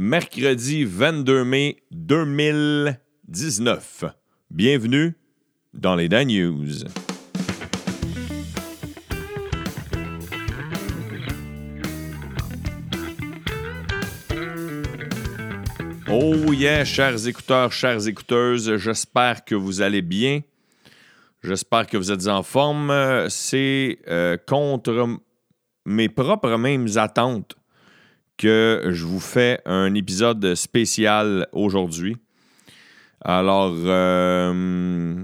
mercredi 22 mai 2019. Bienvenue dans les Dan News. Oh yeah, chers écouteurs, chères écouteuses, j'espère que vous allez bien. J'espère que vous êtes en forme. C'est euh, contre mes propres mêmes attentes que je vous fais un épisode spécial aujourd'hui. Alors, euh,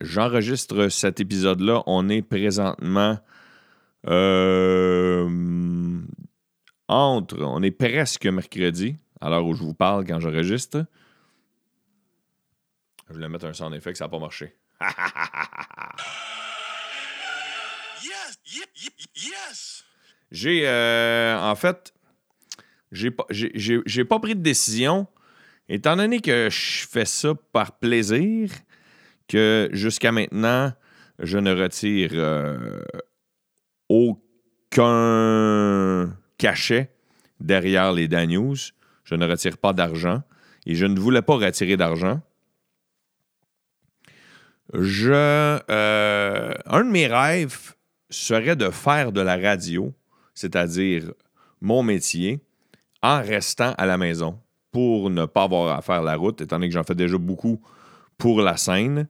j'enregistre cet épisode-là. On est présentement euh, entre, on est presque mercredi, à l'heure où je vous parle quand j'enregistre. Je voulais mettre un son effet que ça n'a pas marché. J'ai, euh, en fait, j'ai pas, j'ai, pas pris de décision. Étant donné que je fais ça par plaisir, que jusqu'à maintenant, je ne retire euh, aucun cachet derrière les Dan News. Je ne retire pas d'argent et je ne voulais pas retirer d'argent. Je, euh, un de mes rêves serait de faire de la radio, c'est-à-dire mon métier, en restant à la maison pour ne pas avoir à faire la route, étant donné que j'en fais déjà beaucoup pour la scène.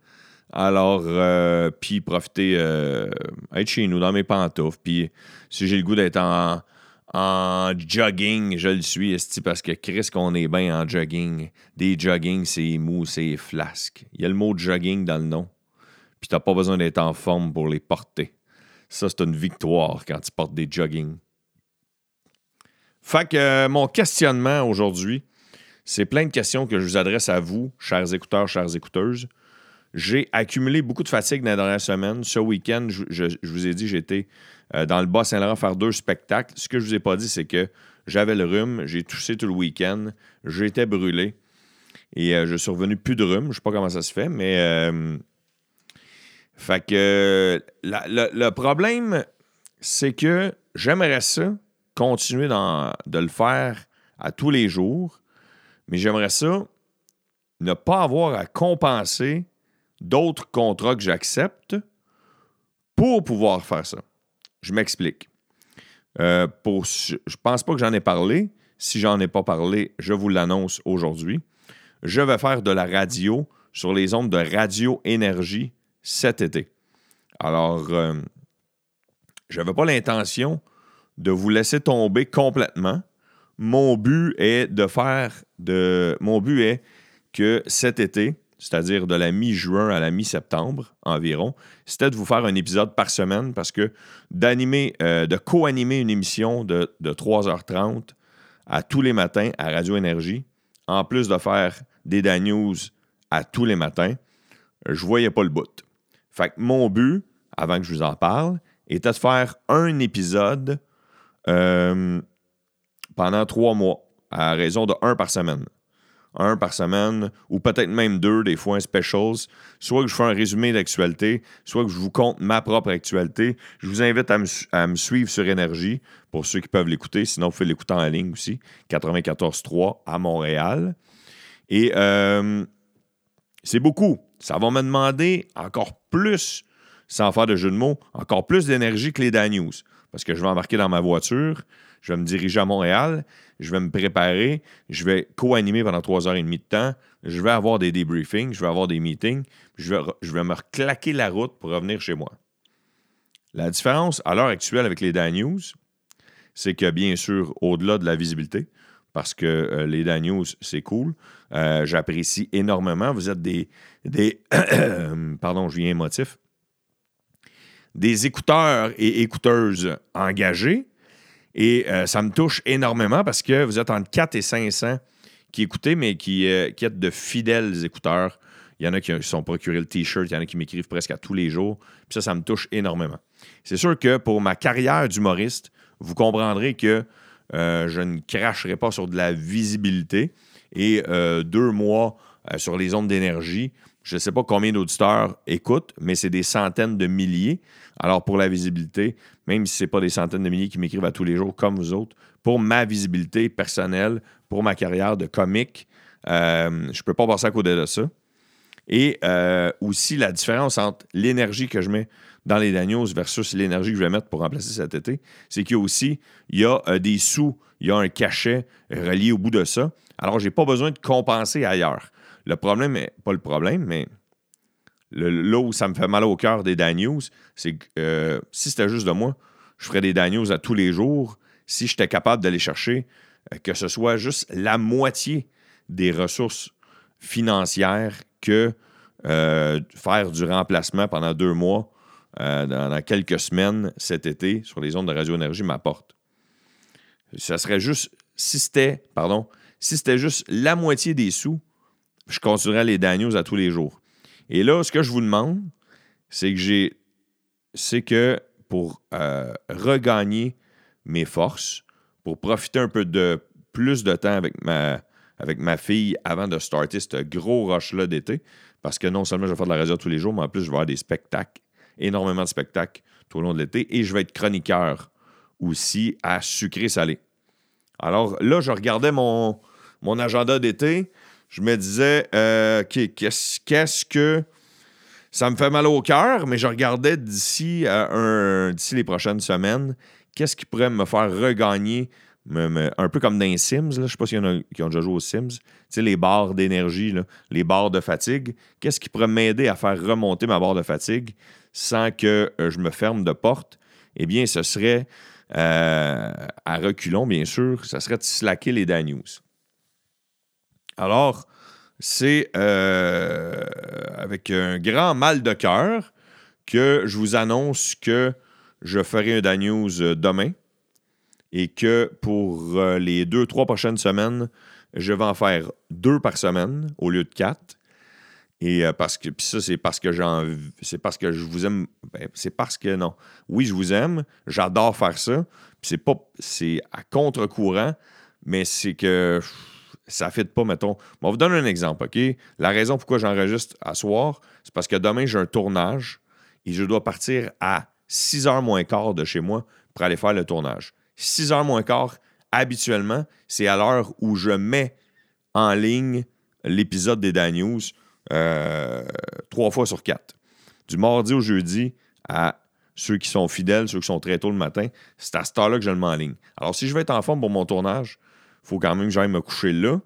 Alors, euh, puis profiter, euh, être chez nous, dans mes pantoufles. Puis si j'ai le goût d'être en, jogging, je le suis, parce que Chris, qu'on est bien en jogging. Des jogging, c'est mou, c'est flasque. Il y a le mot jogging dans le nom. Puis t'as pas besoin d'être en forme pour les porter. Ça, c'est une victoire quand tu portes des jogging. Fait que euh, mon questionnement aujourd'hui, c'est plein de questions que je vous adresse à vous, chers écouteurs, chères écouteuses. J'ai accumulé beaucoup de fatigue dans la dernière semaine. Ce week-end, je, vous ai dit, j'étais euh, dans le Bas-Saint-Laurent faire deux spectacles. Ce que je vous ai pas dit, c'est que j'avais le rhume, j'ai toussé tout le week-end, j'étais brûlé et euh, je suis revenu plus de rhume. Je sais pas comment ça se fait, mais. le problème, c'est que j'aimerais ça continuer de le faire à tous les jours, mais j'aimerais ça ne pas avoir à compenser d'autres contrats que j'accepte pour pouvoir faire ça. Je m'explique. Euh, je pense pas que j'en ai parlé. Si j'en ai pas parlé, je vous l'annonce aujourd'hui. Je vais faire de la radio sur les ondes de Radio Énergie cet été. Alors, euh, je n'avais pas l'intention de vous laisser tomber complètement. Mon but est de faire de. Mon but est que cet été, c'est-à-dire de la mi-juin à la mi-septembre environ, c'était de vous faire un épisode par semaine parce que d'animer, euh, de co-animer une émission de, 3h30 à tous les matins à Radio Énergie, en plus de faire des Dan News à tous les matins, je voyais pas le bout. Fait que mon but, avant que je vous en parle, était de faire un épisode euh, pendant trois mois, à raison de un par semaine. Un par semaine, ou peut-être même deux, des fois un specials. Soit que je fais un résumé d'actualité, soit que je vous compte ma propre actualité. Je vous invite à me, suivre sur Énergie, pour ceux qui peuvent l'écouter. Sinon, vous pouvez l'écouter en ligne aussi. 94.3 à Montréal. Et euh, c'est beaucoup. Ça va me demander encore plus, sans faire de jeu de mots, encore plus d'énergie que les Dan News parce que je vais embarquer dans ma voiture, je vais me diriger à Montréal, je vais me préparer, je vais co-animer pendant trois heures et demie de temps, je vais avoir des débriefings, je vais avoir des meetings, je vais, je vais me claquer la route pour revenir chez moi. La différence à l'heure actuelle avec les Dan News, c'est que bien sûr, au-delà de la visibilité, parce que euh, les Dan News, c'est cool, euh, j'apprécie énormément. Vous êtes des. des pardon, je viens émotif des écouteurs et écouteuses engagés. Et euh, ça me touche énormément parce que vous êtes entre 4 et 500 qui écoutez, mais qui, euh, qui êtes de fidèles écouteurs. Il y en a qui sont procurés le T-shirt, il y en a qui m'écrivent presque à tous les jours. Puis ça, ça me touche énormément. C'est sûr que pour ma carrière d'humoriste, vous comprendrez que euh, je ne cracherai pas sur de la visibilité. Et deux mois sur les ondes d'énergie, je ne sais pas combien d'auditeurs écoutent, mais c'est des centaines de milliers. Alors, pour la visibilité, même si ce n'est pas des centaines de milliers qui m'écrivent à tous les jours comme vous autres, pour ma visibilité personnelle, pour ma carrière de comique. Euh, je ne peux pas passer à côté de ça. Et euh, aussi la différence entre l'énergie que je mets dans les Daniels versus l'énergie que je vais mettre pour remplacer cet été, c'est qu'il y a aussi il y a, euh, des sous, il y a un cachet relié au bout de ça. Alors, je n'ai pas besoin de compenser ailleurs. Le problème, est, pas le problème, mais le, là où ça me fait mal au cœur des Daniels, c'est que euh, si c'était juste de moi, je ferais des Daniels à tous les jours si j'étais capable d'aller chercher que ce soit juste la moitié des ressources financières que euh, faire du remplacement pendant deux mois, euh, dans, quelques semaines cet été sur les ondes de radio-énergie m'apporte. Ça serait juste, si c'était, pardon, si c'était juste la moitié des sous, je continuerais les Daniels à tous les jours. Et là, ce que je vous demande, c'est que j'ai, c'est que pour euh, regagner mes forces, pour profiter un peu de plus de temps avec ma, avec ma fille avant de starter ce gros rush-là d'été. Parce que non seulement je vais faire de la radio tous les jours, mais en plus, je vais avoir des spectacles, énormément de spectacles tout au long de l'été. Et je vais être chroniqueur aussi à sucré-salé. Alors là, je regardais mon, mon agenda d'été. Je me disais, euh, qu'est-ce que. Ça me fait mal au cœur, mais je regardais d'ici, euh, les prochaines semaines, qu'est-ce qui pourrait me faire regagner un peu comme dans les Sims, je ne sais pas s'il y en a qui ont déjà joué aux Sims, les barres d'énergie, les barres de fatigue. Qu'est-ce qui pourrait m'aider à faire remonter ma barre de fatigue sans que euh, je me ferme de porte? Eh bien, ce serait, à reculons, bien sûr, ce serait de slacker les Daniels. Alors, c'est euh, avec un grand mal de cœur que je vous annonce que je ferai un Daniels demain et que pour euh, les deux, trois prochaines semaines, je vais en faire deux par semaine au lieu de quatre. Et euh, parce que ça, c'est parce que j'en c'est parce que je vous aime. Ben, c'est parce que non. Oui, je vous aime. J'adore faire ça. Puis c'est pas. C'est à contre-courant, mais c'est que ça ne pas, mettons. on vous donne un exemple, OK? La raison pourquoi j'enregistre à soir, c'est parce que demain, j'ai un tournage et je dois partir à 6 h moins quart de chez moi pour aller faire le tournage. 6 heures moins quart, habituellement, c'est à l'heure où je mets en ligne l'épisode des Dan News euh, trois fois sur quatre. Du mardi au jeudi à ceux qui sont fidèles, ceux qui sont très tôt le matin, c'est à cette heure-là que je le mets en ligne. Alors, si je veux être en forme pour mon tournage, faut quand même que j'aille me coucher là.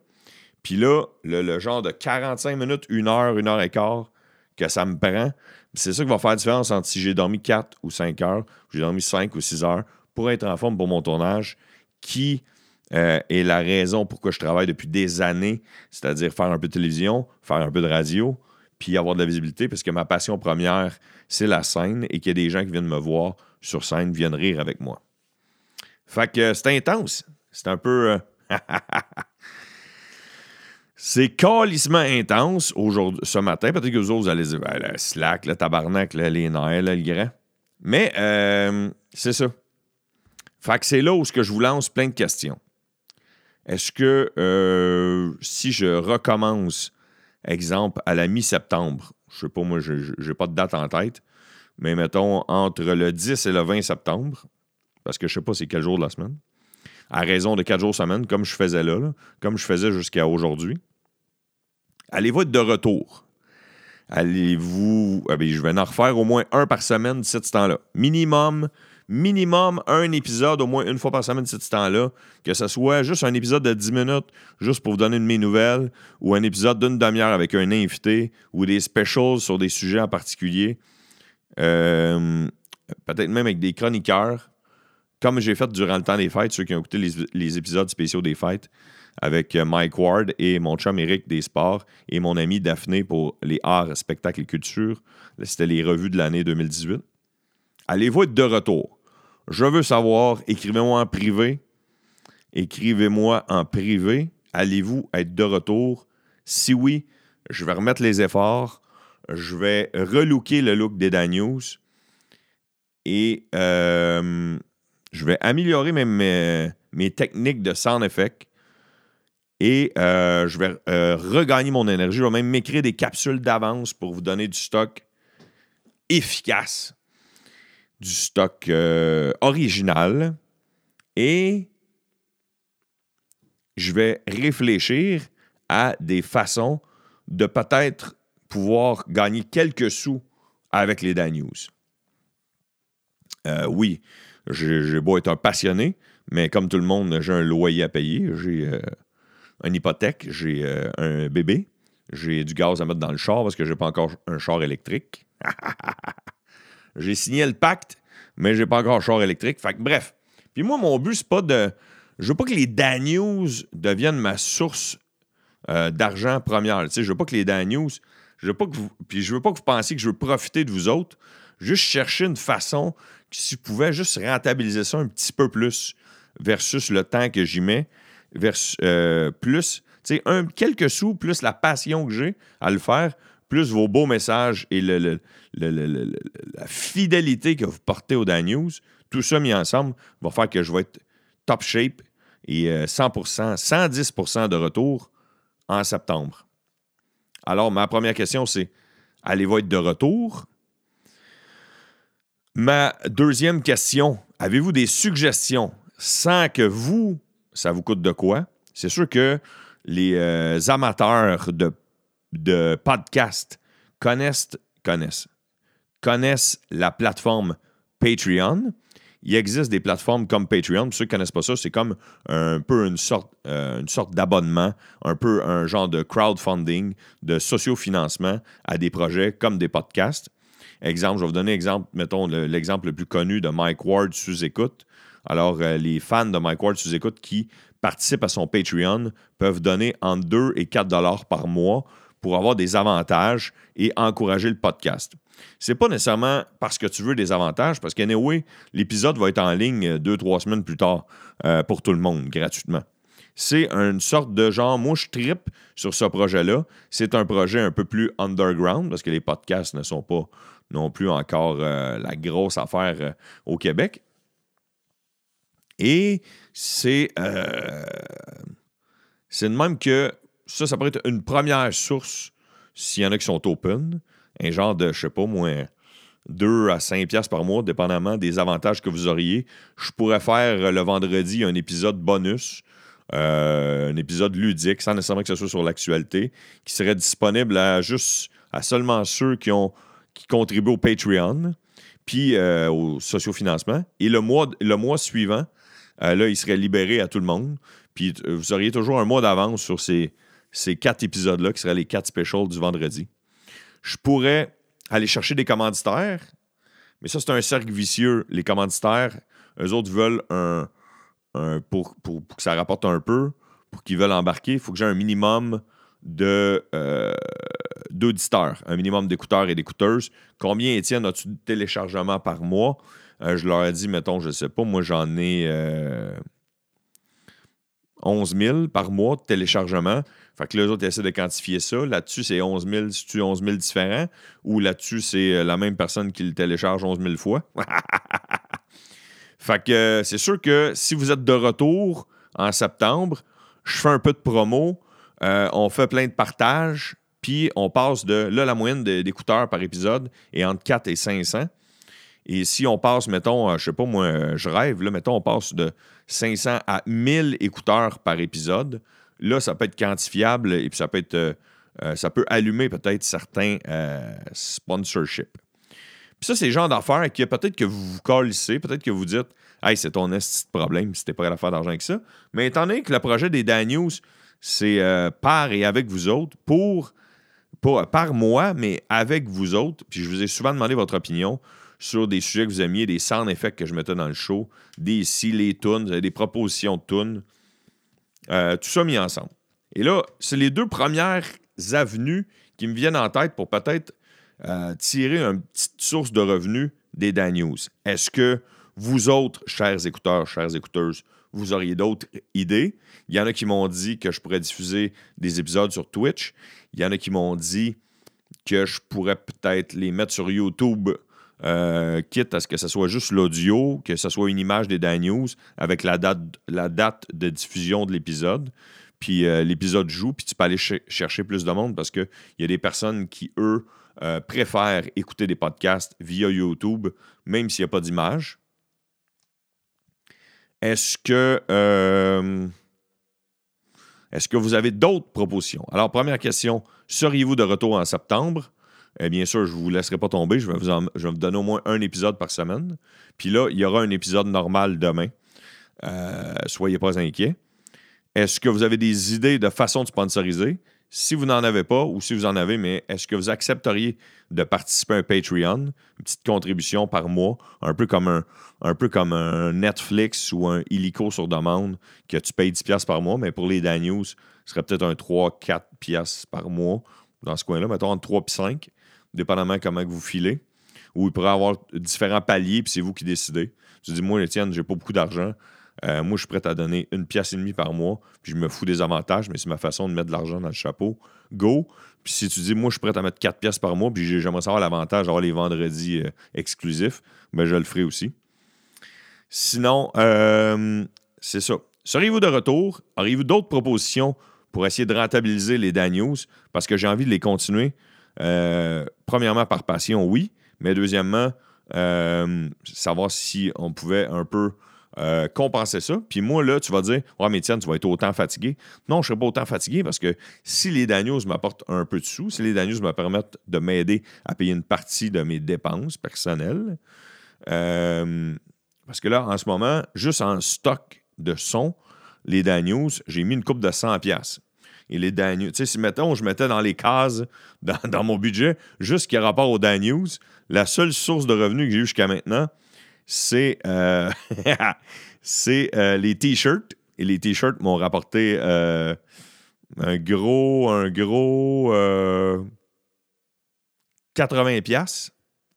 Puis là, le, genre de 45 minutes, une heure, une heure et quart que ça me prend, c'est ça qui va faire la différence entre si j'ai dormi 4 ou 5 heures, ou j'ai dormi 5 ou 6 heures, pour être en forme pour mon tournage, qui euh, est la raison pourquoi je travaille depuis des années, c'est-à-dire faire un peu de télévision, faire un peu de radio, puis avoir de la visibilité, parce que ma passion première, c'est la scène et qu'il y a des gens qui viennent me voir sur scène, viennent rire avec moi. Fait que c'est intense. C'est un peu. Euh, c'est calissement intense aujourd'hui, ce matin. Peut-être que vous autres, vous allez dire, ben, le slack, le tabarnak, les nerfs, le grand. Mais euh, c'est ça. Fait que c'est là où que je vous lance plein de questions. Est-ce que euh, si je recommence, exemple, à la mi-septembre, je sais pas, moi, je n'ai pas de date en tête, mais mettons entre le 10 et le 20 septembre, parce que je sais pas c'est quel jour de la semaine, à raison de quatre jours semaine, comme je faisais là, comme je faisais jusqu'à aujourd'hui, allez-vous être de retour? Allez-vous. Ah ben, je vais en refaire au moins un par semaine d'ici ce temps-là. Minimum minimum un épisode au moins une fois par semaine de ce temps-là, que ce soit juste un épisode de 10 minutes, juste pour vous donner une mes nouvelles, ou un épisode d'une demi-heure avec un invité, ou des specials sur des sujets en particulier. Euh, peut-être même avec des chroniqueurs, comme j'ai fait durant le temps des fêtes, ceux qui ont écouté les, épisodes spéciaux des fêtes, avec euh, Mike Ward et mon chum Eric des sports et mon ami Daphné pour les arts, spectacles et culture. C'était les revues de l'année 2018. Allez-vous être de retour? Je veux savoir, écrivez-moi en privé. Écrivez-moi en privé. Allez-vous être de retour? Si oui, je vais remettre les efforts. Je vais relooker le look des Daniels. Et euh, je vais améliorer mes, mes, techniques de sound effect. Et euh, je vais euh, regagner mon énergie. Je vais même m'écrire des capsules d'avance pour vous donner du stock efficace du stock euh, original et je vais réfléchir à des façons de peut-être pouvoir gagner quelques sous avec les Dan News. Oui, j'ai beau être un passionné, mais comme tout le monde, j'ai un loyer à payer, j'ai euh, une hypothèque, j'ai euh, un bébé, j'ai du gaz à mettre dans le char parce que j'ai pas encore un char électrique. j'ai signé le pacte, mais j'ai pas encore un char électrique. Fait que, bref. Puis moi, mon but, c'est pas de. Je veux pas que les Dan News deviennent ma source d'argent première. Tu sais, je veux pas que les Dan News. Je veux pas que vous. Puis je veux pas que vous pensiez que je veux profiter de vous autres. Juste chercher une façon si vous pouvais juste rentabiliser ça un petit peu plus versus le temps que j'y mets, versus, euh, plus, tu sais, quelques sous, plus la passion que j'ai à le faire, plus vos beaux messages et le, la fidélité que vous portez au Dan News, tout ça mis ensemble va faire que je vais être top shape et 100%, euh, 110% de retour en septembre. Alors, ma première question, c'est allez-vous être de retour? Ma deuxième question, avez-vous des suggestions? Sans que vous, ça vous coûte de quoi? C'est sûr que les euh, amateurs de, de podcast connaissent, connaissent, connaissent la plateforme Patreon. Il existe des plateformes comme Patreon. Pour ceux qui ne connaissent pas ça, c'est comme un peu une sorte, euh, une sorte d'abonnement, un peu un genre de crowdfunding, de sociofinancement à des projets comme des podcasts. Exemple, je vais vous donner exemple, mettons l'exemple le, plus connu de Mike Ward sous écoute. Alors, euh, les fans de Mike Ward sous écoute qui participent à son Patreon peuvent donner entre 2 et 4 dollars par mois pour avoir des avantages et encourager le podcast. C'est pas nécessairement parce que tu veux des avantages, parce qu'anyway, l'épisode va être en ligne deux, trois semaines plus tard euh, pour tout le monde, gratuitement. C'est une sorte de genre, moi je tripe sur ce projet-là. C'est un projet un peu plus underground, parce que les podcasts ne sont pas non plus encore euh, la grosse affaire euh, au Québec. Et c'est euh, c'est de même que ça, ça pourrait être une première source s'il y en a qui sont open. Un genre de, je sais pas, moins 2 à 5 piastres par mois, dépendamment des avantages que vous auriez. Je pourrais faire le vendredi un épisode bonus, un épisode ludique, sans nécessairement que ce soit sur l'actualité, qui serait disponible à juste à seulement ceux qui ont qui contribuent au Patreon, puis euh, au sociofinancement. Et le mois, suivant, euh, là, il serait libéré à tout le monde. Puis euh, vous auriez toujours un mois d'avance sur ces, ces quatre épisodes-là, qui seraient les quatre specials du vendredi. Je pourrais aller chercher des commanditaires, mais ça, c'est un cercle vicieux. Les commanditaires, eux autres veulent un. Pour, que ça rapporte un peu, pour qu'ils veulent embarquer, il faut que j'ai un minimum de, d'auditeurs, un minimum d'écouteurs et d'écouteuses. Combien, Étienne, as-tu de téléchargements par mois? Euh, je leur ai dit, mettons, je ne sais pas, moi j'en ai 11 euh, 000 par mois de téléchargements. Fait que les autres essaient de quantifier ça. Là-dessus, c'est 11 000, si tu 11 000 différents, ou là-dessus, c'est euh, la même personne qui le télécharge 11 000 fois? fait que c'est sûr que si vous êtes de retour en septembre, je fais un peu de promo. on fait plein de partages. Puis on passe de, là, la moyenne d'écouteurs par épisode est entre 4 et 500. Et si on passe, mettons, euh, je sais pas, moi, euh, je rêve, là, mettons, on passe de 500 à 1000 écouteurs par épisode, là, ça peut être quantifiable et puis ça peut être, euh, ça peut allumer peut-être certains sponsorships. Puis ça, c'est le genre d'affaires qui peut-être que vous vous peut-être que vous dites, hey, c'est ton esti de problème si t'es pas à faire d'argent avec ça. Mais étant donné que le projet des Dan News, c'est par et avec vous autres pour pas par moi, mais avec vous autres. Puis je vous ai souvent demandé votre opinion sur des sujets que vous aimiez, des sound effects que je mettais dans le show, des si, les tunes, des propositions de tunes. Euh, tout ça mis ensemble. Et là, c'est les deux premières avenues qui me viennent en tête pour peut-être euh, tirer une petite source de revenus des Dan News. Est-ce que vous autres, chers écouteurs, chères écouteuses, vous auriez d'autres idées? Il y en a qui m'ont dit que je pourrais diffuser des épisodes sur Twitch. Il y en a qui m'ont dit que je pourrais peut-être les mettre sur YouTube, euh, quitte à ce que ce soit juste l'audio, que ce soit une image des Dan News avec la date, la date de diffusion de l'épisode. Puis euh, l'épisode joue, puis tu peux aller chercher plus de monde parce qu'il y a des personnes qui, eux, euh, préfèrent écouter des podcasts via YouTube, même s'il n'y a pas d'image. Est-ce que Est-ce que vous avez d'autres propositions? Alors, première question, seriez-vous de retour en septembre? Eh bien sûr, je ne vous laisserai pas tomber. Je vais vous, je vais vous donner au moins un épisode par semaine. Puis là, il y aura un épisode normal demain. Euh, soyez pas inquiets. Est-ce que vous avez des idées de façon de sponsoriser? Si vous n'en avez pas, ou si vous en avez, mais est-ce que vous accepteriez de participer à un Patreon, une petite contribution par mois, un peu comme un, un, peu comme un Netflix ou un Illico sur demande, que tu payes 10$ par mois, mais pour les Dan News, ce serait peut-être un 3-4$ par mois dans ce coin-là, mettons entre 3 et 5, dépendamment comment vous filez. Ou il pourrait avoir différents paliers, puis c'est vous qui décidez. Je dis, moi, Étienne, j'ai pas beaucoup d'argent. Euh, moi, je suis prêt à donner une pièce et demie par mois, puis je me fous des avantages, mais c'est ma façon de mettre de l'argent dans le chapeau. Go! Puis si tu dis, moi, je suis prêt à mettre quatre pièces par mois, puis j'aimerais savoir l'avantage d'avoir les vendredis euh, exclusifs, ben je le ferai aussi. Sinon, euh, c'est ça. Seriez-vous de retour? Auriez-vous d'autres propositions pour essayer de rentabiliser les Dan News? Parce que j'ai envie de les continuer. premièrement, par passion, oui. Mais deuxièmement, savoir si on pouvait un peu euh, compenser ça. Puis moi, là, tu vas dire, ouais, mais tiens, tu vas être autant fatigué. Non, je ne serai pas autant fatigué parce que si les Daniels m'apportent un peu de sous, si les Daniels me permettent de m'aider à payer une partie de mes dépenses personnelles, euh, parce que là, en ce moment, juste en stock de son, les Daniels, j'ai mis une coupe de 100$. Et les Daniels, tu sais, si mettons, je mettais dans les cases, dans, mon budget, juste qui a rapport aux Daniels, la seule source de revenus que j'ai eu jusqu'à maintenant, c'est euh, euh, les t-shirts. Et les t-shirts m'ont rapporté euh, un gros, un gros 80 pièces,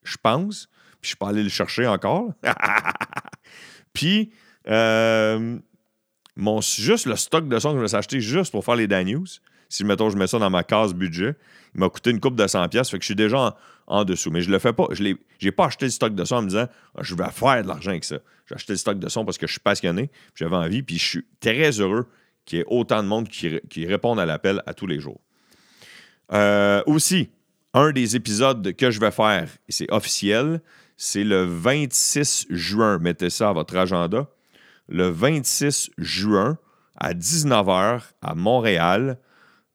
je pense. Puis je suis pas allé le chercher encore. Puis mon, le stock de son que je me suis juste pour faire les Dan News, si mettons je mets ça dans ma case budget, il m'a coûté une coupe de 100 pièces, fait que je suis déjà en, dessous. Mais je le fais pas, je n'ai pas acheté le stock de son en me disant ah, je vais faire de l'argent avec ça. J'ai acheté le stock de son parce que je suis passionné, j'avais envie, puis je suis très heureux qu'il y ait autant de monde qui, qui répondent à l'appel à tous les jours. Euh, aussi, un des épisodes que je vais faire, et c'est officiel, c'est le 26 juin. Mettez ça à votre agenda. Le 26 juin à 19h à Montréal.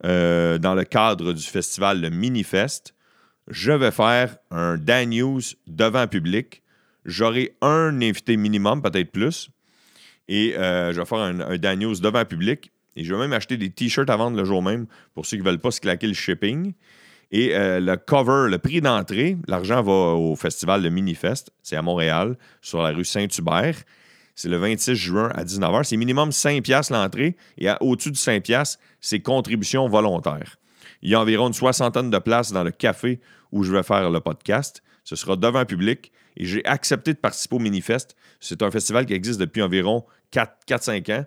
Euh, dans le cadre du festival Le Minifest, je vais faire un Dan News devant public. J'aurai un invité minimum, peut-être plus. Et euh, je vais faire un, un, Dan News devant public. Et je vais même acheter des t-shirts à vendre le jour même pour ceux qui ne veulent pas se claquer le shipping. Et euh, le cover, le prix d'entrée, l'argent va au festival Le Minifest. C'est à Montréal, sur la rue Saint-Hubert. C'est le 26 juin à 19h. C'est minimum 5 pièces l'entrée et au-dessus de 5 pièces, c'est contribution volontaire. Il y a environ une soixantaine de places dans le café où je vais faire le podcast. Ce sera devant public et j'ai accepté de participer au Minifest. C'est un festival qui existe depuis environ 4-5 ans,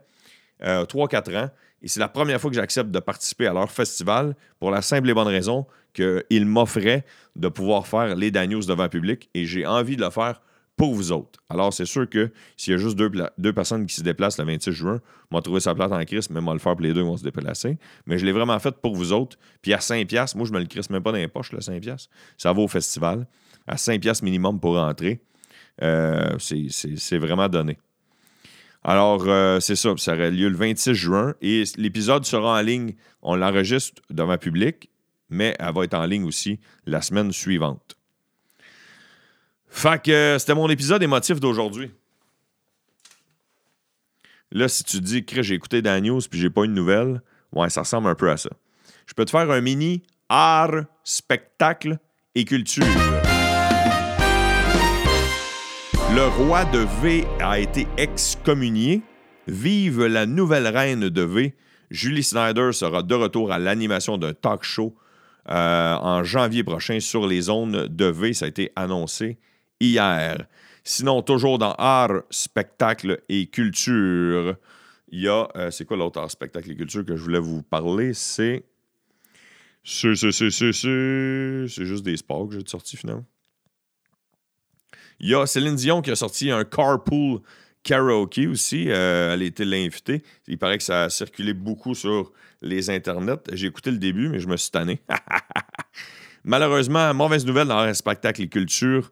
3-4 euh, ans. Et c'est la première fois que j'accepte de participer à leur festival pour la simple et bonne raison qu'ils m'offraient de pouvoir faire les Daniels devant public et j'ai envie de le faire pour vous autres. Alors, c'est sûr que s'il y a juste deux, personnes qui se déplacent le 26 juin, vont trouver sa place en crise, mais moi le faire pour les deux vont se déplacer. Mais je l'ai vraiment fait pour vous autres. Puis à 5$, moi, je me le crisse même pas dans les poches, le 5$. Ça va au festival. À 5$ minimum pour rentrer. Euh, c'est vraiment donné. Alors, euh, c'est ça. Ça aurait lieu le 26 juin. Et l'épisode sera en ligne. On l'enregistre devant public, mais elle va être en ligne aussi la semaine suivante. Fait que euh, c'était mon épisode émotif d'aujourd'hui. Là, si tu dis que j'ai écouté Dan News puis j'ai pas une nouvelle, ouais, ça ressemble un peu à ça. Je peux te faire un mini art, spectacle et culture. Le roi de V a été excommunié. Vive la nouvelle reine de V. Julie Snyder sera de retour à l'animation d'un talk show euh, en janvier prochain sur les zones de V. Ça a été annoncé hier. Sinon, toujours dans art, spectacle et culture, il y a. Euh, c'est quoi l'autre art, spectacle et culture que je voulais vous parler? C'est. C'est, juste des sports que j'ai sorti finalement. Il y a Céline Dion qui a sorti un carpool karaoke aussi. Euh, elle était l'invitée. Il paraît que ça a circulé beaucoup sur les internets. J'ai écouté le début, mais je me suis tanné. Malheureusement, mauvaise nouvelle dans spectacle et culture.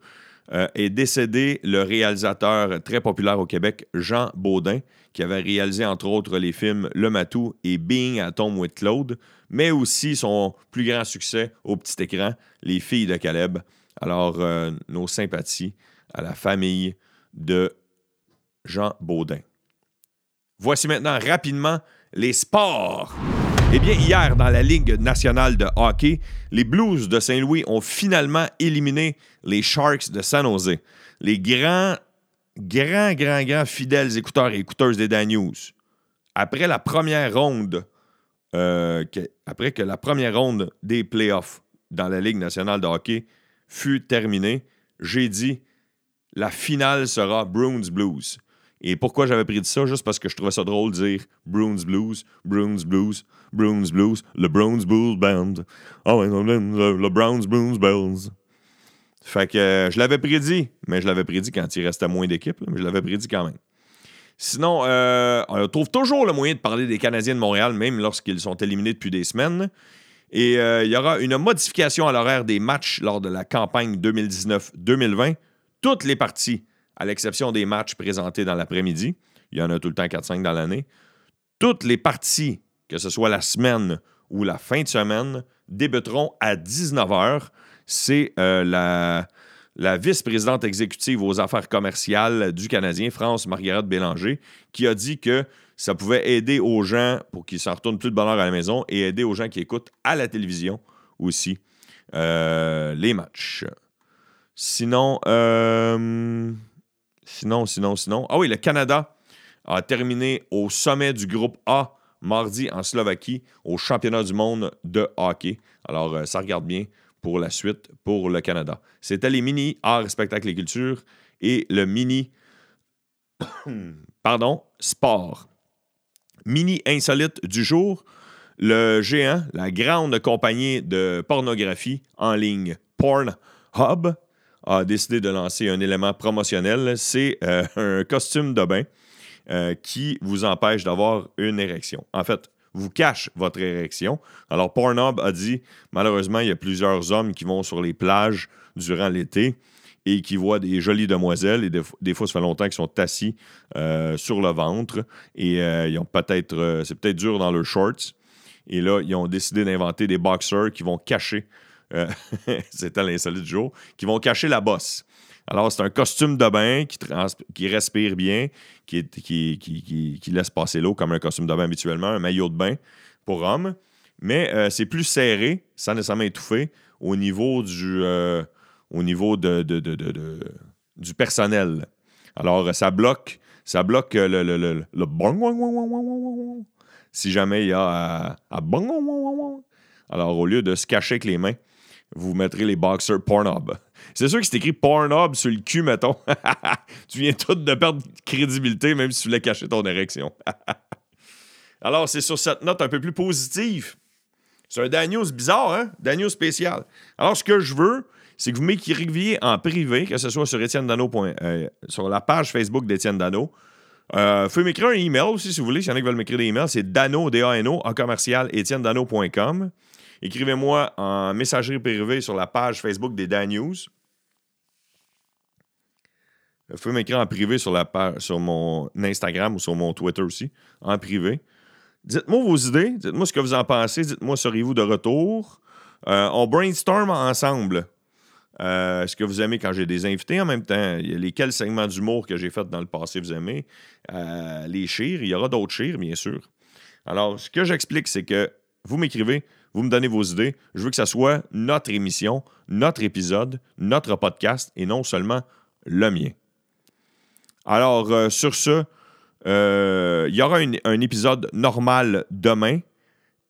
Euh, est décédé le réalisateur très populaire au Québec, Jean Baudin, qui avait réalisé entre autres les films Le Matou et Being at Home with Claude, mais aussi son plus grand succès au petit écran, Les Filles de Caleb. Alors, euh, nos sympathies à la famille de Jean Baudin. Voici maintenant rapidement les sports. Eh bien, hier, dans la Ligue nationale de hockey, les Blues de Saint-Louis ont finalement éliminé les Sharks de San Jose. Les grands, grands, grands, grands fidèles écouteurs et écouteuses des Dan News. Après la première ronde, euh, après que la première ronde des playoffs dans la Ligue nationale de hockey fut terminée, j'ai dit la finale sera Bruins Blues. Et pourquoi j'avais pris ça? Juste parce que je trouvais ça drôle de dire Bruins Blues, Bruins Blues, Bruins Blues, le Browns Blues Band. Oh, le, le Browns Blues Bells. Fait que euh, je l'avais prédit, mais je l'avais prédit quand il restait moins d'équipes, mais je l'avais prédit quand même. Sinon, euh, on trouve toujours le moyen de parler des Canadiens de Montréal, même lorsqu'ils sont éliminés depuis des semaines. Et euh, il y aura une modification à l'horaire des matchs lors de la campagne 2019-2020. Toutes les parties à l'exception des matchs présentés dans l'après-midi. Il y en a tout le temps 4-5 dans l'année. Toutes les parties, que ce soit la semaine ou la fin de semaine, débuteront à 19h. C'est euh, la, vice-présidente exécutive aux affaires commerciales du Canadien, France Marguerite Bélanger, qui a dit que ça pouvait aider aux gens pour qu'ils s'en retournent plus de bonheur à la maison et aider aux gens qui écoutent à la télévision aussi euh, les matchs. Sinon, euh, Sinon, sinon, sinon. Ah oui, le Canada a terminé au sommet du groupe A mardi en Slovaquie au championnat du monde de hockey. Alors, euh, ça regarde bien pour la suite pour le Canada. C'était les mini arts, spectacles et culture et le mini pardon, sport. Mini insolite du jour, le géant, la grande compagnie de pornographie en ligne Pornhub a décidé de lancer un élément promotionnel. C'est euh, un costume de bain euh, qui vous empêche d'avoir une érection. En fait, vous cache votre érection. Alors, Pornhub a dit, malheureusement, il y a plusieurs hommes qui vont sur les plages durant l'été et qui voient des jolies demoiselles. Et des, fois, ça fait longtemps qu'ils sont assis euh, sur le ventre et ils ont peut-être, c'est peut-être dur dans leurs shorts. Et là, ils ont décidé d'inventer des boxers qui vont cacher euh, c'était l'insolite du jour, qui vont cacher la bosse. Alors, c'est un costume de bain qui, respire bien, qui, laisse passer l'eau comme un costume de bain habituellement, un maillot de bain pour homme. Mais euh, c'est plus serré, sans nécessairement étouffer, au niveau du, euh, au niveau du personnel. Alors, ça bloque, ça bloque le, le, le, si jamais il y a à, à alors, au lieu de se cacher avec les mains, vous mettrez les boxers Pornhub. C'est sûr que c'est écrit Pornhub sur le cul, mettons. tu viens tout de perdre crédibilité, même si tu voulais cacher ton érection. Alors, c'est sur cette note un peu plus positive. C'est un Daniel bizarre, hein? Daniel spécial. Alors, ce que je veux, c'est que vous m'écriviez en privé, que ce soit sur Étienne Dano. Euh, sur la page Facebook d'Étienne Dano. Euh, vous pouvez m'écrire un email aussi, si vous voulez. S'il y en a qui veulent m'écrire des emails, c'est dano, D-A-N-O, en commercial. Écrivez-moi en messagerie privée sur la page Facebook des Dan News. Vous pouvez m'écrire en privé sur, la sur mon Instagram ou sur mon Twitter aussi, en privé. Dites-moi vos idées, dites-moi ce que vous en pensez, dites-moi seriez-vous de retour? Euh, on brainstorm ensemble. Euh, est-ce que vous aimez quand j'ai des invités en même temps? Lesquels segments d'humour que j'ai fait dans le passé vous aimez? Euh, les chires, il y aura d'autres chires, bien sûr. Alors, ce que j'explique, c'est que vous m'écrivez, vous me donnez vos idées. Je veux que ça soit notre émission, notre épisode, notre podcast et non seulement le mien. Alors, euh, sur ce, euh, il y aura un épisode normal demain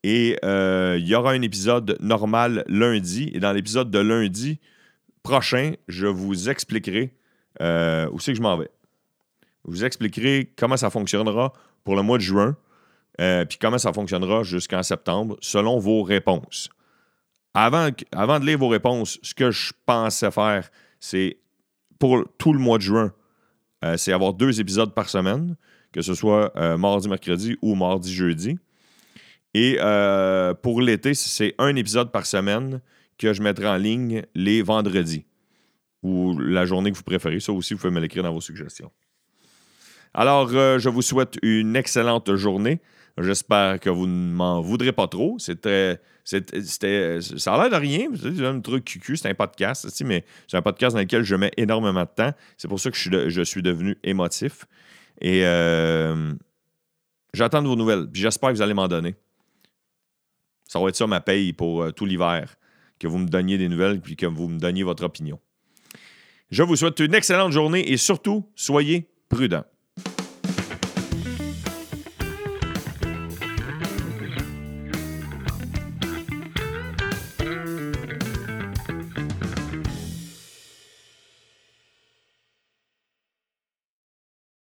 et euh, il y aura un épisode normal lundi. Et dans l'épisode de lundi prochain, je vous expliquerai où c'est que je m'en vais. Je vous expliquerai comment ça fonctionnera pour le mois de juin euh, puis comment ça fonctionnera jusqu'en septembre, selon vos réponses. Avant, avant de lire vos réponses, ce que je pensais faire, c'est pour tout le mois de juin, euh, c'est avoir deux épisodes par semaine, que ce soit euh, mardi, mercredi ou mardi, jeudi. Et pour l'été, c'est un épisode par semaine que je mettrai en ligne les vendredis. ou la journée que vous préférez. Ça aussi, vous pouvez me l'écrire dans vos suggestions. Alors, je vous souhaite une excellente journée. J'espère que vous ne m'en voudrez pas trop. C'était, ça a l'air de rien. C'est un truc QQ, c'est un podcast, mais c'est un podcast dans lequel je mets énormément de temps. C'est pour ça que je suis, je suis devenu émotif. Et euh, j'attends de vos nouvelles. j'espère que vous allez m'en donner. Ça va être ça ma paye pour euh, tout l'hiver. Que vous me donniez des nouvelles puis que vous me donniez votre opinion. Je vous souhaite une excellente journée et surtout, soyez prudents.